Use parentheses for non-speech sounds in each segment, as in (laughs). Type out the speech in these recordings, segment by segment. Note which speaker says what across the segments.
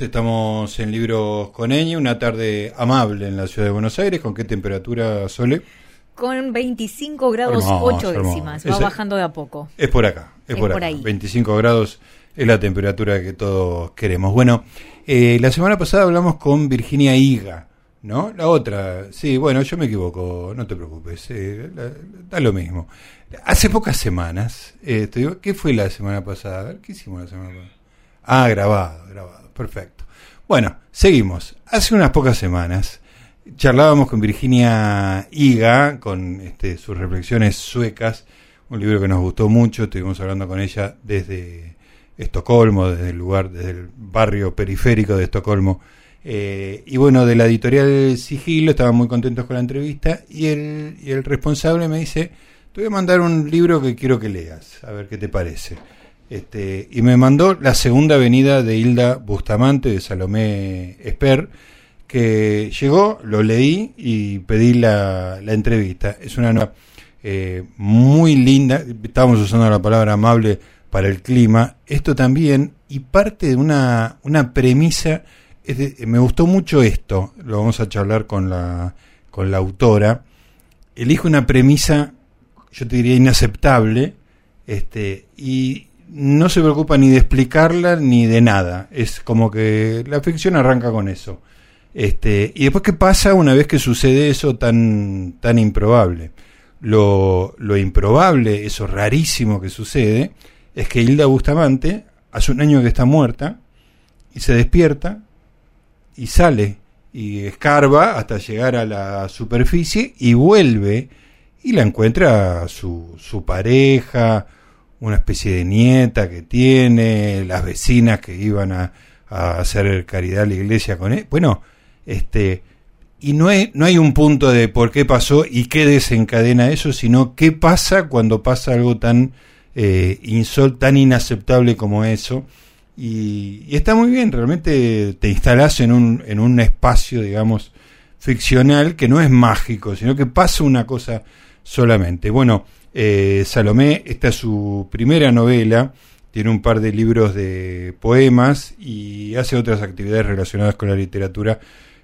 Speaker 1: Estamos en Libros con Eñe, una tarde amable en la ciudad de Buenos Aires. ¿Con qué temperatura, Sole?
Speaker 2: Con 25 grados 8 décimas, va bajando de a poco.
Speaker 1: Es por acá, es, por, acá. 25 grados es la temperatura que todos queremos. Bueno, eh, la semana pasada hablamos con Virginia Higa, ¿no? La otra, sí, bueno, yo me equivoco, no te preocupes, eh, da lo mismo. Hace pocas semanas, eh, te digo, ¿qué fue la semana pasada? ¿Qué hicimos la semana pasada? Ah, grabado, grabado perfecto. Bueno, seguimos. Hace unas pocas semanas charlábamos con Virginia Higa, con este, sus reflexiones suecas, un libro que nos gustó mucho, estuvimos hablando con ella desde Estocolmo, desde el lugar, desde el barrio periférico de Estocolmo. Eh, y bueno, de la editorial Sigilo, estaban muy contentos con la entrevista y el, y el responsable me dice, te voy a mandar un libro que quiero que leas, a ver qué te parece. Este, y me mandó la segunda venida de Hilda Bustamante, de Salomé Esper, que llegó, lo leí y pedí la, entrevista. Es una nueva eh, muy linda, estábamos usando la palabra amable para el clima, esto también, y parte de una, una premisa, me gustó mucho esto, lo vamos a charlar con la, con la autora, elijo una premisa, yo te diría inaceptable, este, y no se preocupa ni de explicarla ni de nada. Es como que la ficción arranca con eso. Este, y después, ¿qué pasa una vez que sucede eso tan, tan improbable? Lo, lo improbable, eso rarísimo que sucede, es que Hilda Bustamante hace un año que está muerta y se despierta y sale y escarba hasta llegar a la superficie y vuelve y la encuentra su, su pareja, una especie de nieta que tiene, las vecinas que iban a, hacer caridad a la iglesia con él. Bueno, este, y no hay, no hay un punto de por qué pasó y qué desencadena eso, sino qué pasa cuando pasa algo tan eh, insol, tan inaceptable como eso. Y, y, está muy bien, realmente te instalás en un, en un espacio, digamos, ficcional que no es mágico, sino que pasa una cosa solamente. Bueno, eh, Salomé, esta es su primera novela, tiene un par de libros de poemas y hace otras actividades relacionadas con la literatura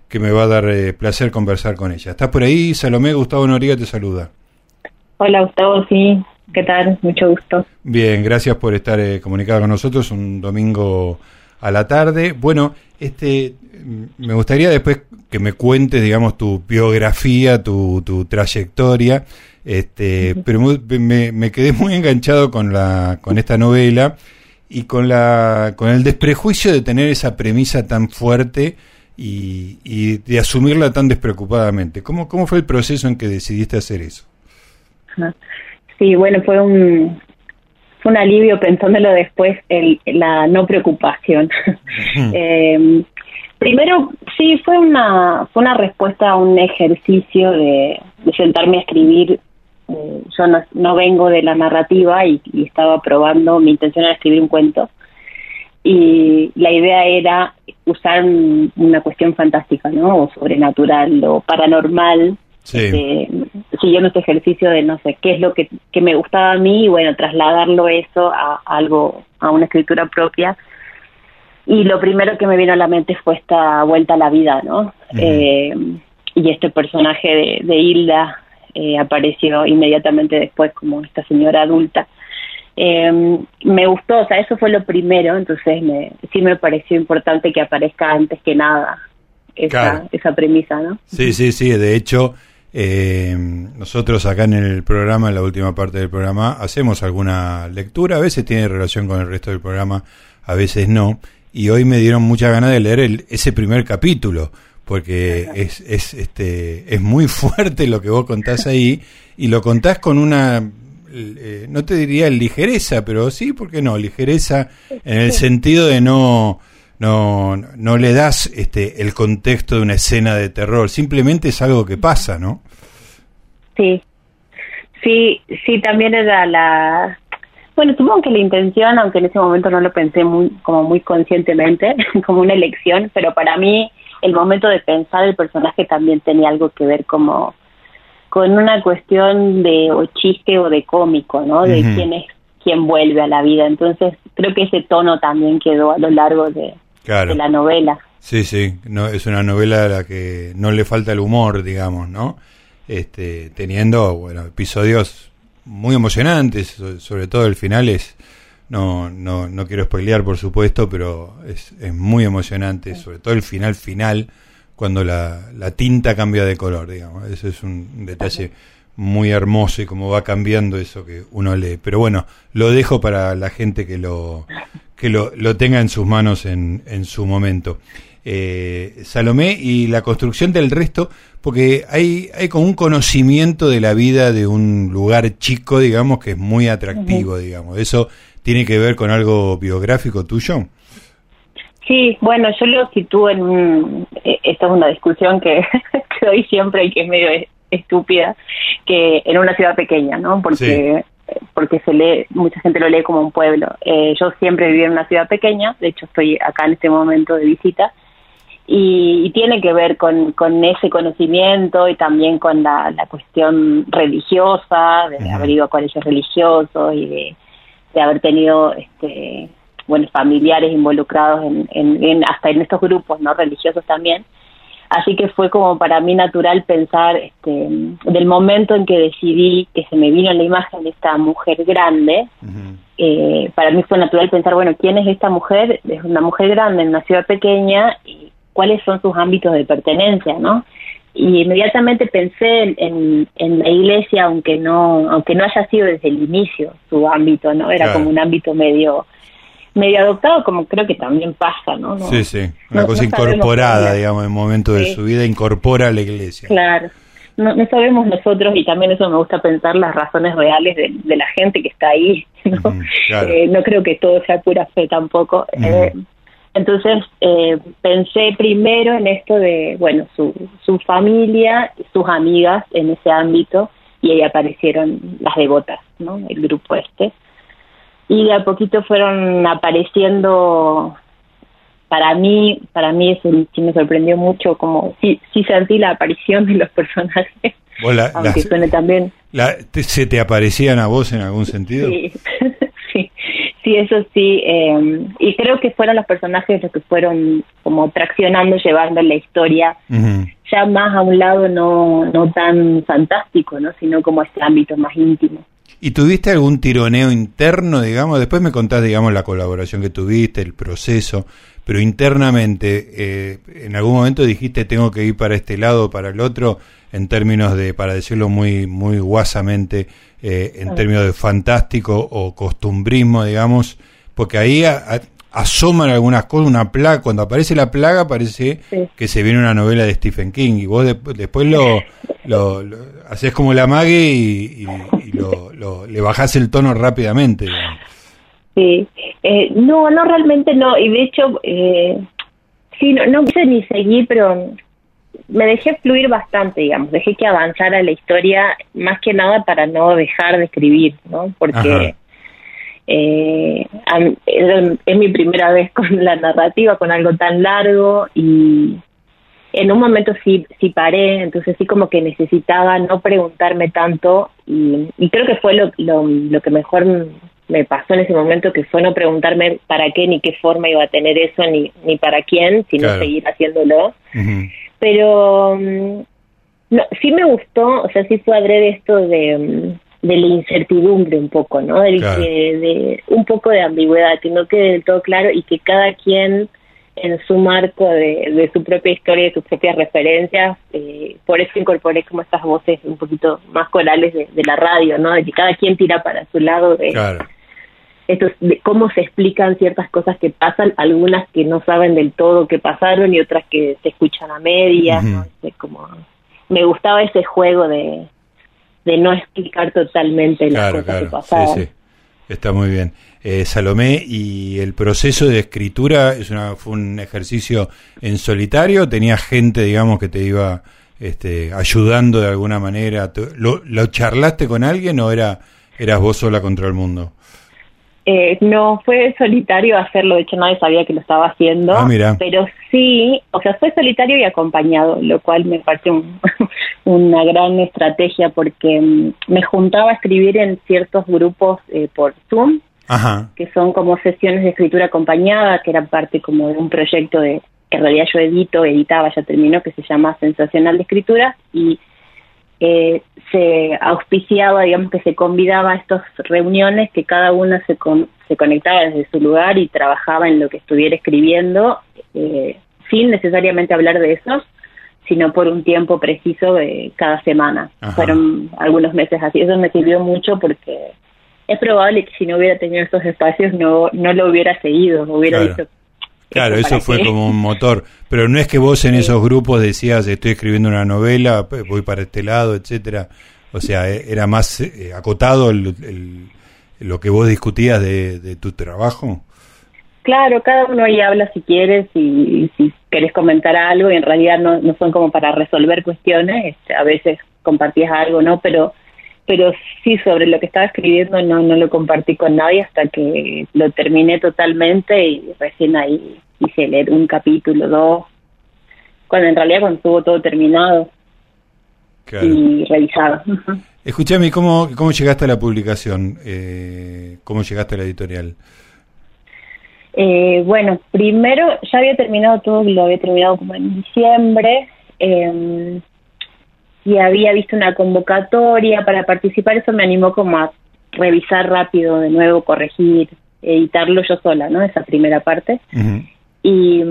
Speaker 1: que me va a dar eh, placer conversar con ella. ¿Estás por ahí, Salomé? Gustavo Noriega te saluda.
Speaker 3: Hola, Gustavo, sí. ¿Qué tal? Mucho gusto.
Speaker 1: Bien, gracias por estar eh, comunicado con nosotros un domingo a la tarde. Bueno, este, me gustaría después que me cuentes, digamos, tu biografía, tu, tu trayectoria. Este, pero me, me, quedé muy enganchado con la con esta novela y con la con el desprejuicio de tener esa premisa tan fuerte y, y de asumirla tan despreocupadamente. ¿Cómo, ¿Cómo fue el proceso en que decidiste hacer eso?
Speaker 3: Sí, bueno, fue un fue un alivio pensándolo después el, la no preocupación. (laughs) eh, primero, sí, fue una, fue una respuesta a un ejercicio de, de sentarme a escribir eh, yo no, vengo de la narrativa y, estaba probando, mi intención era escribir un cuento y la idea era usar una cuestión fantástica, ¿no? O sobrenatural o paranormal, este, siguiendo este ejercicio de no sé qué es lo que, me gustaba a mí y bueno, trasladarlo eso a, algo, a una escritura propia. Y lo primero que me vino a la mente fue esta vuelta a la vida, ¿no? eh, y este personaje de, de Hilda, eh, apareció inmediatamente después como esta señora adulta. Eh, me gustó, o sea, eso fue lo primero, entonces me, sí me pareció importante que aparezca antes que nada esa, esa premisa, ¿no?
Speaker 1: Sí, sí, sí, de hecho, eh, nosotros acá en el programa, en la última parte del programa, hacemos alguna lectura, a veces tiene relación con el resto del programa, a veces no, y hoy me dieron mucha ganas de leer el, ese primer capítulo, porque (laughs) es, es, este, es muy fuerte lo que vos contás ahí. Y lo contás con una, eh, no te diría ligereza, pero sí, ¿por qué no? Ligereza en el sentido de no, no, no le das este, el contexto de una escena de terror, simplemente es algo que pasa, ¿no?
Speaker 3: Sí, sí, sí, también era la... Bueno, supongo que la intención, aunque en ese momento no lo pensé muy, como muy conscientemente, (laughs) como una elección, pero para mí el momento de pensar el personaje también tenía algo que ver como con una cuestión de o chiste o de cómico, ¿no? De quién es quién vuelve a la vida. Entonces, creo que ese tono también quedó a lo largo de, de la novela.
Speaker 1: Sí, sí, no, es una novela a la que no le falta el humor, digamos, ¿no? Este, teniendo, bueno, episodios muy emocionantes, sobre todo el final es, no, no, no quiero spoilear por supuesto, pero es, es muy emocionante, sobre todo el final final, cuando la, la tinta cambia de color, digamos, ese es un detalle muy hermoso y cómo va cambiando eso que uno lee. Pero bueno, lo dejo para la gente que lo, que lo, lo tenga en sus manos en, en su momento. Eh, Salomé y la construcción del resto, porque hay, hay como un conocimiento de la vida de un lugar chico, digamos, que es muy atractivo, digamos. ¿Eso tiene que ver con algo biográfico tuyo?
Speaker 3: Sí, bueno, yo lo sitúo en un, eh, esta es una discusión que, (laughs) que doy siempre y que es medio estúpida, que en una ciudad pequeña, ¿no? Porque porque se lee, mucha gente lo lee como un pueblo. Eh, yo siempre viví en una ciudad pequeña, de hecho estoy acá en este momento de visita, y, tiene que ver con, con ese conocimiento y también con la, la cuestión religiosa, de haber ido a colegios religiosos y de, de haber tenido este bueno familiares involucrados en, en, hasta en estos grupos no religiosos también así que fue como para mí natural pensar este del momento en que decidí que se me vino la imagen de esta mujer grande eh, para mí fue natural pensar bueno quién es esta mujer es una mujer grande en una ciudad pequeña y cuáles son sus ámbitos de pertenencia, ¿no? Y inmediatamente pensé en, en, la iglesia, aunque no, aunque no haya sido desde el inicio su ámbito, ¿no? Era como un ámbito medio medio adoptado, como creo que también pasa, ¿no?
Speaker 1: sí, sí, una cosa incorporada, digamos, en el momento de su vida, incorpora a la iglesia.
Speaker 3: Claro. No, no, sabemos nosotros, y también eso me gusta pensar, las razones reales de, la gente que está ahí. (laughs) ¿no? Eh, no creo que todo sea pura fe tampoco. eh, entonces eh, pensé primero en esto de, bueno, su, su familia, sus amigas en ese ámbito y ahí aparecieron las devotas, ¿no? El grupo este. Y de a poquito fueron apareciendo, para mí, para mí eso sí me sorprendió mucho, como sí, sí sentí la aparición de los (laughs) personajes, aunque suene también.
Speaker 1: ¿Se te aparecían a vos en algún sentido?
Speaker 3: Sí, (laughs) sí. Sí, eso sí, eh, y creo que fueron los personajes los que fueron como traccionando, llevando la historia ya más a un lado no, no tan fantástico, ¿no? sino como este ámbito más íntimo.
Speaker 1: ¿Y tuviste algún tironeo interno, digamos? Después me contás, digamos, la colaboración que tuviste, el proceso, pero internamente, eh, ¿en algún momento dijiste tengo que ir para este lado o para el otro, en términos de, para decirlo muy, muy guasamente, eh, en términos de fantástico o costumbrismo, digamos? Porque ahí asoman algunas cosas, una plaga, cuando aparece la plaga parece que se viene una novela de Stephen King y vos después lo, lo, haces como la mague y, lo, le bajás el tono rápidamente.
Speaker 3: Sí, eh, no, no realmente no, y de hecho, eh, sí, no, no quise ni seguir, pero me dejé fluir bastante, digamos, dejé que avanzara la historia, más que nada para no dejar de escribir, ¿no? Porque eh, es mi primera vez con la narrativa, con algo tan largo y en un momento sí, sí paré, entonces sí como que necesitaba no preguntarme tanto y, creo que fue lo, lo, que mejor me pasó en ese momento, que fue no preguntarme para qué ni qué forma iba a tener eso, ni, ni para quién, sino seguir haciéndolo. Pero mm, no, sí me gustó, o sea, sí fue adrede esto de mm, de la incertidumbre un poco, ¿no? de, un poco de ambigüedad, que no quede del todo claro y que cada quien en su marco de, su propia historia, de sus propias referencias, eh, por eso incorporé como estas voces un poquito más corales de, la radio, ¿no? De que cada quien tira para su lado de, esto, de cómo se explican ciertas cosas que pasan, algunas que no saben del todo qué pasaron y otras que se escuchan a medias, ¿no? como me gustaba ese juego de, de no explicar totalmente las cosas que pasaron. Sí, sí.
Speaker 1: Está muy bien. Eh, Salomé, ¿y el proceso de escritura es una, fue un ejercicio en solitario? ¿Tenías gente, digamos, que te iba este, ayudando de alguna manera? ¿Lo, ¿Lo charlaste con alguien o era, eras vos sola contra el mundo?
Speaker 3: Eh, no, fue solitario hacerlo, de hecho nadie sabía que lo estaba haciendo, ah, pero sí, o sea, fue solitario y acompañado, lo cual me parece (laughs) una gran estrategia porque mm, me juntaba a escribir en ciertos grupos eh, por Zoom que son como sesiones de escritura acompañada, que eran parte como de un proyecto de que en realidad yo edito, editaba, ya terminó, que se llama Sensacional de Escritura, y eh, se auspiciaba, digamos que se convidaba a estas reuniones que cada una se, se conectaba desde su lugar y trabajaba en lo que estuviera escribiendo, eh, sin necesariamente hablar de eso, sino por un tiempo preciso de cada semana. Fueron algunos meses así. Eso me sirvió mucho porque es probable que si no hubiera tenido esos espacios no, no lo hubiera seguido, hubiera
Speaker 1: claro. Claro, eso fue como un motor, pero no es que vos en esos grupos decías estoy escribiendo una novela, voy para este lado, etcétera. O sea, e, era más eh, acotado lo que vos discutías de, tu trabajo.
Speaker 3: Claro, cada uno ahí habla si quieres y, si querés comentar algo y en realidad no, no son como para resolver cuestiones, este, a veces compartías algo, ¿no? Pero pero sí sobre lo que estaba escribiendo no, no lo compartí con nadie hasta que lo terminé totalmente y recién ahí hice leer un capítulo, dos, cuando en realidad cuando estuvo todo terminado y revisado.
Speaker 1: Escúchame, ¿cómo, ¿cómo llegaste a la publicación? Eh, ¿Cómo llegaste a la editorial?
Speaker 3: Eh, bueno, primero ya había terminado todo, lo había terminado como en diciembre. Eh, y había visto una convocatoria para participar, eso me animó como a revisar rápido de nuevo, corregir, editarlo yo sola, ¿no? Esa primera parte. y,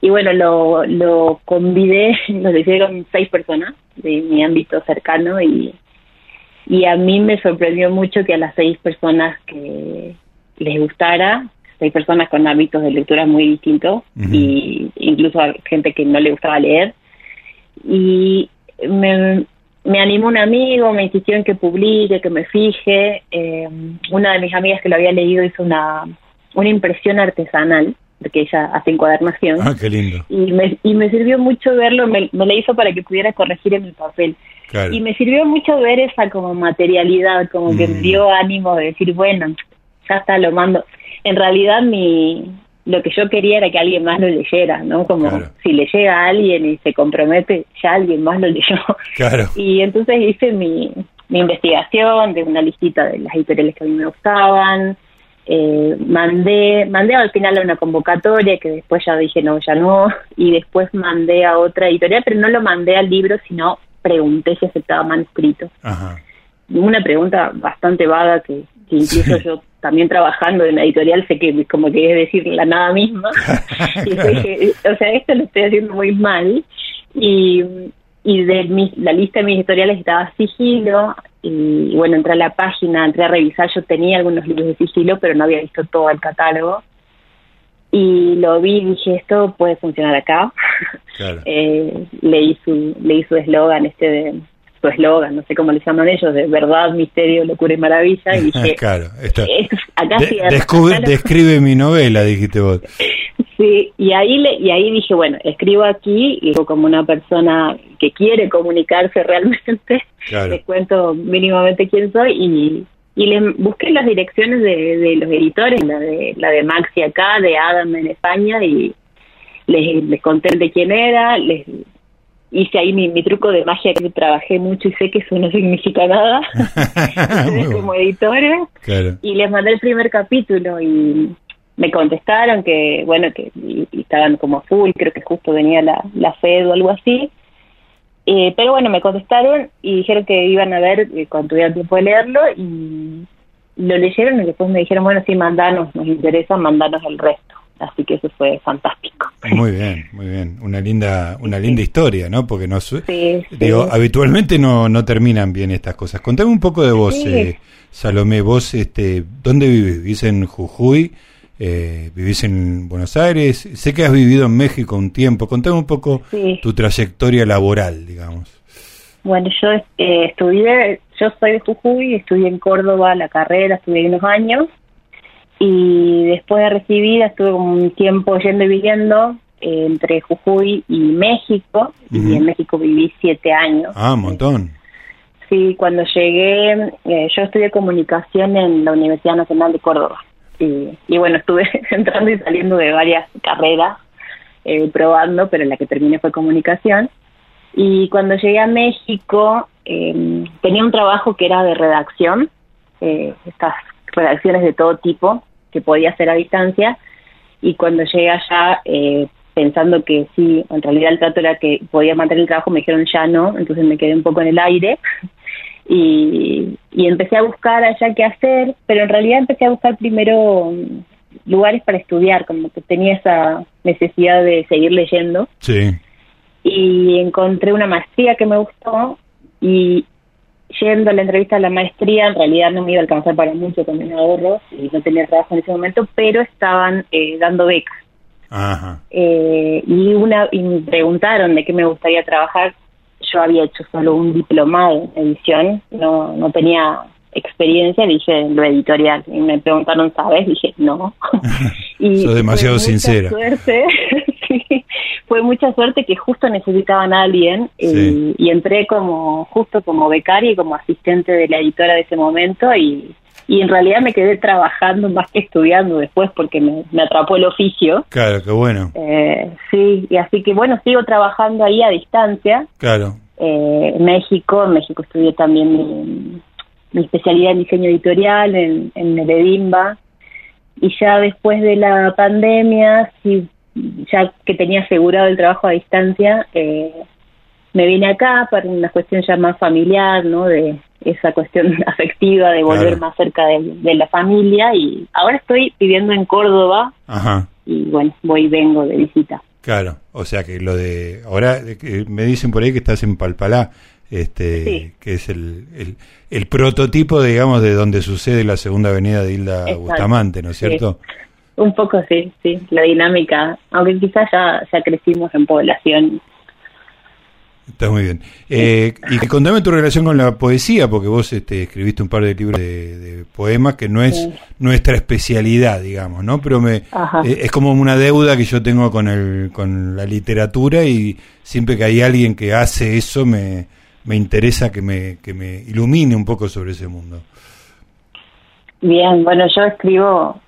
Speaker 3: y bueno, lo, lo convidé, (laughs) nos hicieron seis personas de mi ámbito cercano y, y a mí me sorprendió mucho que a las seis personas que les gustara, seis personas con hábitos de lectura muy distintos y incluso a gente que no le gustaba leer, y me, me animó un amigo, me insistió en que publique, que me fije. Eh, una de mis amigas que lo había leído hizo una, una impresión artesanal, porque ella hace encuadernación.
Speaker 1: Ah, qué lindo.
Speaker 3: Y me, y me sirvió mucho verlo, me, me la hizo para que pudiera corregir en mi papel. Y me sirvió mucho ver esa como materialidad, como que me mm. dio ánimo de decir, bueno, ya está, lo mando. En realidad mi, lo que yo quería era que alguien más lo leyera, ¿no? Como si le llega a alguien y se compromete, ya alguien más lo leyó.
Speaker 1: Claro. (laughs)
Speaker 3: Y entonces hice mi, mi investigación de una listita de las editoriales que a mí me gustaban, eh, mandé, mandé al final a una convocatoria que después ya dije no, ya no, y después mandé a otra editorial, pero no lo mandé al libro, sino pregunté si aceptaba manuscrito. Ajá. Una pregunta bastante vaga que, incluso yo también trabajando en la editorial sé que como que es decir la nada misma. (laughs) Y o sea esto lo estoy haciendo muy mal. Y y de mi, la lista de mis editoriales estaba sigilo. Y bueno entré a la página entré a revisar. Yo tenía algunos libros de sigilo pero no había visto todo el catálogo. Y lo vi y dije esto puede funcionar acá. (laughs) Eh, leí su leí su eslogan este de su eslogan, no sé cómo le llaman ellos, de verdad, misterio, locura y maravilla. Y (laughs) dije,
Speaker 1: claro, esto, acá describe mi novela, dijiste vos. (laughs)
Speaker 3: Sí, y ahí, le, y ahí dije, bueno, escribo aquí, y como una persona que quiere comunicarse (laughs) realmente, les cuento mínimamente quién soy y, y les busqué las direcciones de, de los editores, la de, la de Maxi acá, de Adam en España, y les, les conté de quién era, les hice ahí mi, mi, truco de magia que trabajé mucho y sé que eso no significa nada. (laughs) Como editora y les mandé el primer capítulo y me contestaron que bueno que estaban como full creo que justo venía la, la FED o algo así. Eh, pero bueno me contestaron y dijeron que iban a ver eh, cuando tuvieran tiempo de leerlo y lo leyeron y después me dijeron bueno sí mandanos nos interesa mandanos el resto así que eso fue fantástico.
Speaker 1: Muy bien, muy bien, una linda, una linda historia, ¿no? Porque no, digo, habitualmente no, no terminan bien estas cosas. Contame un poco de vos, eh, Salomé, vos, este, ¿dónde vivís? ¿Vivís en Jujuy? Eh, ¿Vivís en Buenos Aires? Sé que has vivido en México un tiempo. Contame un poco tu trayectoria laboral, digamos.
Speaker 3: Bueno, yo eh, estudié, yo soy de Jujuy, estudié en Córdoba la carrera, estudié unos años y después de recibida estuve un tiempo yendo y viviendo eh, entre Jujuy y México y en México viví siete años.
Speaker 1: Ah, un montón.
Speaker 3: Sí, cuando llegué, eh, yo estudié comunicación en la Universidad Nacional de Córdoba y, y bueno, estuve (laughs) entrando y saliendo de varias carreras, eh, probando, pero la que terminé fue comunicación. Y cuando llegué a México, tenía un trabajo que era de redacción, estas redacciones de todo tipo que podía hacer a distancia y cuando llegué allá eh, pensando que sí, en realidad el trato era que podía mantener el trabajo, me dijeron ya no, entonces me quedé un poco en el aire (laughs) y, y empecé a buscar allá qué hacer, pero en realidad empecé a buscar primero mm, lugares para estudiar, como que tenía esa necesidad de seguir leyendo.
Speaker 1: Sí.
Speaker 3: Y encontré una maestría que me gustó y yendo a la entrevista a la maestría, en realidad no me iba a alcanzar para mucho con mis ahorros y no tenía trabajo en ese momento, pero estaban eh, dando becas.
Speaker 1: Ajá.
Speaker 3: Eh, y una y me preguntaron de qué me gustaría trabajar. Yo había hecho solo un diplomado en edición, no no tenía experiencia, dije lo editorial. Y me preguntaron, ¿sabes? Dije, no. (laughs) (laughs)
Speaker 1: y demasiado sincera.
Speaker 3: Suerte, (laughs) fue mucha suerte que justo necesitaban a alguien y, y, entré como justo como becaria y como asistente de la editora de ese momento y y en realidad me quedé trabajando más que estudiando después porque me, atrapó el oficio.
Speaker 1: Claro, qué bueno.
Speaker 3: Eh, sí, y así que bueno, sigo trabajando ahí a distancia.
Speaker 1: Claro.
Speaker 3: Eh, en México, en México estudié también mi, especialidad en diseño editorial en, en Edimba y ya después de la pandemia, sí, ya que tenía asegurado el trabajo a distancia, eh, me vine acá para una cuestión ya más familiar, ¿no? De esa cuestión (laughs) afectiva de volver más cerca de, la familia y ahora estoy viviendo en Córdoba
Speaker 1: Ajá.
Speaker 3: y bueno, voy y vengo de visita.
Speaker 1: Claro, o sea que lo de ahora me dicen por ahí que estás en Palpalá, este que es el, el, prototipo, digamos, de donde sucede la segunda avenida de Hilda Bustamante, ¿no es cierto?
Speaker 3: Un poco sí, sí, la dinámica, aunque quizás ya, ya crecimos en población
Speaker 1: Está muy bien. Eh, y contame tu relación con la poesía, porque vos este, escribiste un par de libros de, poemas que no es nuestra especialidad, digamos, ¿no? Pero me eh, es como una deuda que yo tengo con el con la literatura y siempre que hay alguien que hace eso me, me interesa que me que me ilumine un poco sobre ese mundo.
Speaker 3: Bien, bueno, yo escribo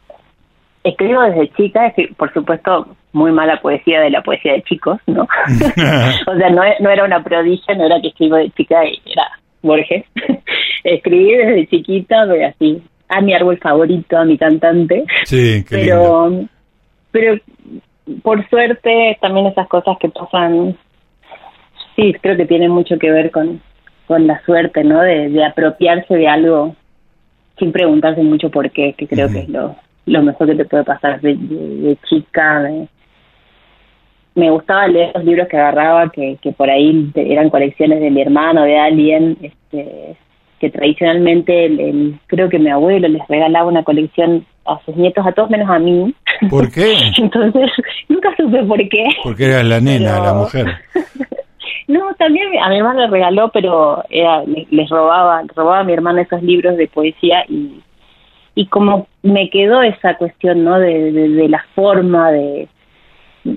Speaker 3: escribo desde chica, por supuesto muy mala poesía de la poesía de chicos, ¿no? (laughs) (laughs) o sea, no, no era una prodigio, no era que escribo de chica, era Borges. (laughs) Escribí desde chiquita, pero así, a mi árbol favorito, a mi cantante.
Speaker 1: Sí, qué
Speaker 3: pero, pero por suerte también esas cosas que pasan, sí, creo que tienen mucho que ver con, con la suerte, ¿no? De, apropiarse de algo sin preguntarse mucho por qué, que creo que es lo, lo mejor que te puede pasar de, de, chica. me gustaba leer los libros que agarraba, que, que por ahí eran colecciones de mi hermano, de alguien, este, que tradicionalmente el, creo que mi abuelo les regalaba una colección a sus nietos, a todos menos a mí.
Speaker 1: ¿Por qué? (laughs)
Speaker 3: Entonces, nunca supe por qué.
Speaker 1: Porque era la nena, la mujer. (laughs)
Speaker 3: no, también a mi hermano le regaló, pero era, les, robaba, robaba a mi hermana esos libros de poesía y y como me quedó esa cuestión, ¿no? De, de, la forma, de...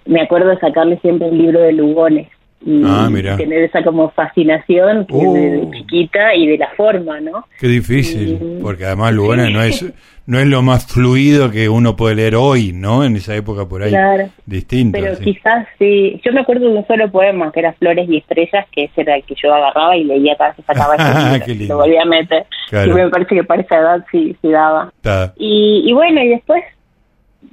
Speaker 3: Me acuerdo de sacarle siempre el libro de Lugones y
Speaker 1: ah,
Speaker 3: tener esa como fascinación de, uh. chiquita y de la forma, ¿no?
Speaker 1: Qué difícil, porque además Lugones no es no es lo más fluido que uno puede leer hoy, ¿no? En esa época por ahí
Speaker 3: claro,
Speaker 1: distinto.
Speaker 3: Pero quizás sí, yo me acuerdo de un solo poema que era Flores y Estrellas, que ese era el que yo agarraba y leía cada vez que sacaba ese (laughs) libro, lo volvía a meter. Y me parece que para esa edad sí, sí daba. Y, y bueno, y después,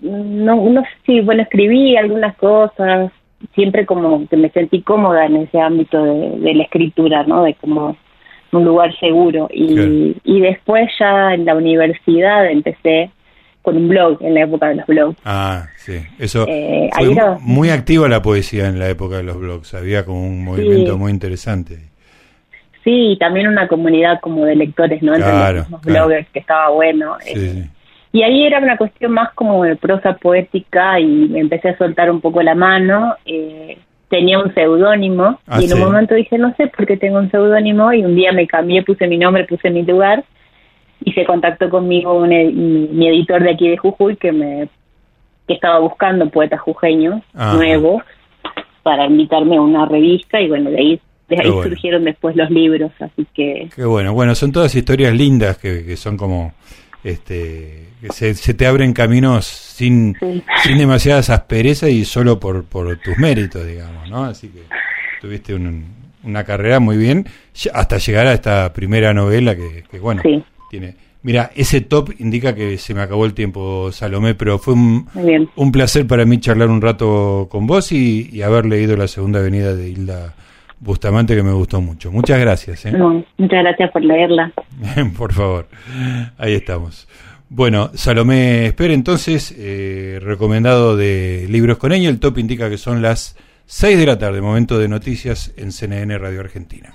Speaker 3: no, no sé si, bueno, escribí algunas cosas, siempre como que me sentí cómoda en ese ámbito de, de la escritura, ¿no? De como un lugar seguro. Y, y después ya en la universidad empecé con un blog, en la época de los blogs.
Speaker 1: Ah, sí. Eso eh, fue muy activa la poesía en la época de los blogs. Había como un movimiento muy interesante.
Speaker 3: Sí, y también una comunidad como de lectores, ¿no? Entre los bloggers, que estaba bueno. Eh. Y ahí era una cuestión más como de prosa poética y empecé a soltar un poco la mano. Eh, tenía un seudónimo ah, y en un momento dije, no sé por qué tengo un seudónimo y un día me cambié, puse mi nombre, puse mi lugar y se contactó conmigo un, mi, editor de aquí de Jujuy que me que estaba buscando poetas jujeños nuevos para invitarme a una revista y bueno, de ahí de ahí surgieron después los libros, así que...
Speaker 1: Qué bueno, bueno, son todas historias lindas que, que son como este, se, se te abren caminos sin, sin demasiadas asperezas y solo por, por tus méritos, digamos, ¿no? Así que tuviste una carrera muy bien hasta llegar a esta primera novela que, bueno, tiene Mira, ese top indica que se me acabó el tiempo, Salomé, pero fue un, un placer para mí charlar un rato con vos y, haber leído la segunda avenida de Hilda Bustamante que me gustó mucho. Muchas gracias. ¿eh?
Speaker 3: muchas gracias por leerla.
Speaker 1: por favor, ahí estamos. Bueno, Salomé espera entonces, eh, recomendado de Libros con Eño, el top indica que son las 6 de la tarde, momento de noticias en CNN Radio Argentina.